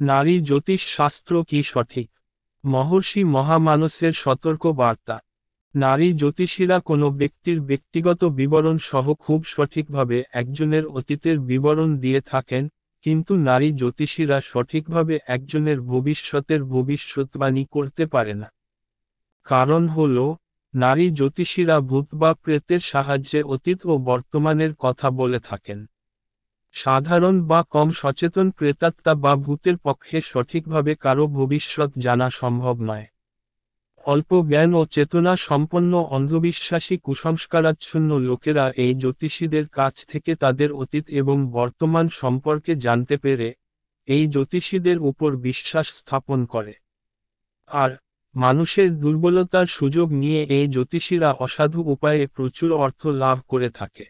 নারী জ্যোতিষ শাস্ত্র কি সঠিক? মহর্ষি মহামানসের সতর্ক বার্তা। নারী জ্যোতিষীরা কোনো ব্যক্তির ব্যক্তিগত বিবরণ সহ খুব সঠিকভাবে একজনের অতীতের বিবরণ দিয়ে থাকেন, কিন্তু নারী জ্যোতিষীরা সঠিকভাবে একজনের ভবিষ্যতের ভবিষ্যৎবাণী করতে পারে না। কারণ হল, নারী জ্যোতিষীরা ভূত বা প্রেতের সাহায্যে অতীত ও বর্তমানের কথা বলে থাকেন। সাধারণ বা কম সচেতন প্রেতাত্মা বা ভূতের পক্ষে সঠিকভাবে কারও ভবিষ্যৎ জানা সম্ভব নয়। অল্প জ্ঞান ও চেতনা সম্পন্ন অন্ধবিশ্বাসী কুসংস্কারাচ্ছন্ন লোকেরা এই জ্যোতিষীদের কাছ থেকে তাদের অতীত এবং বর্তমান সম্পর্কে জানতে পেরে এই জ্যোতিষীদের উপর বিশ্বাস স্থাপন করে। আর মানুষের দুর্বলতার সুযোগ নিয়ে এই জ্যোতিষীরা অসাধু উপায়ে প্রচুর অর্থ লাভ করে থাকে।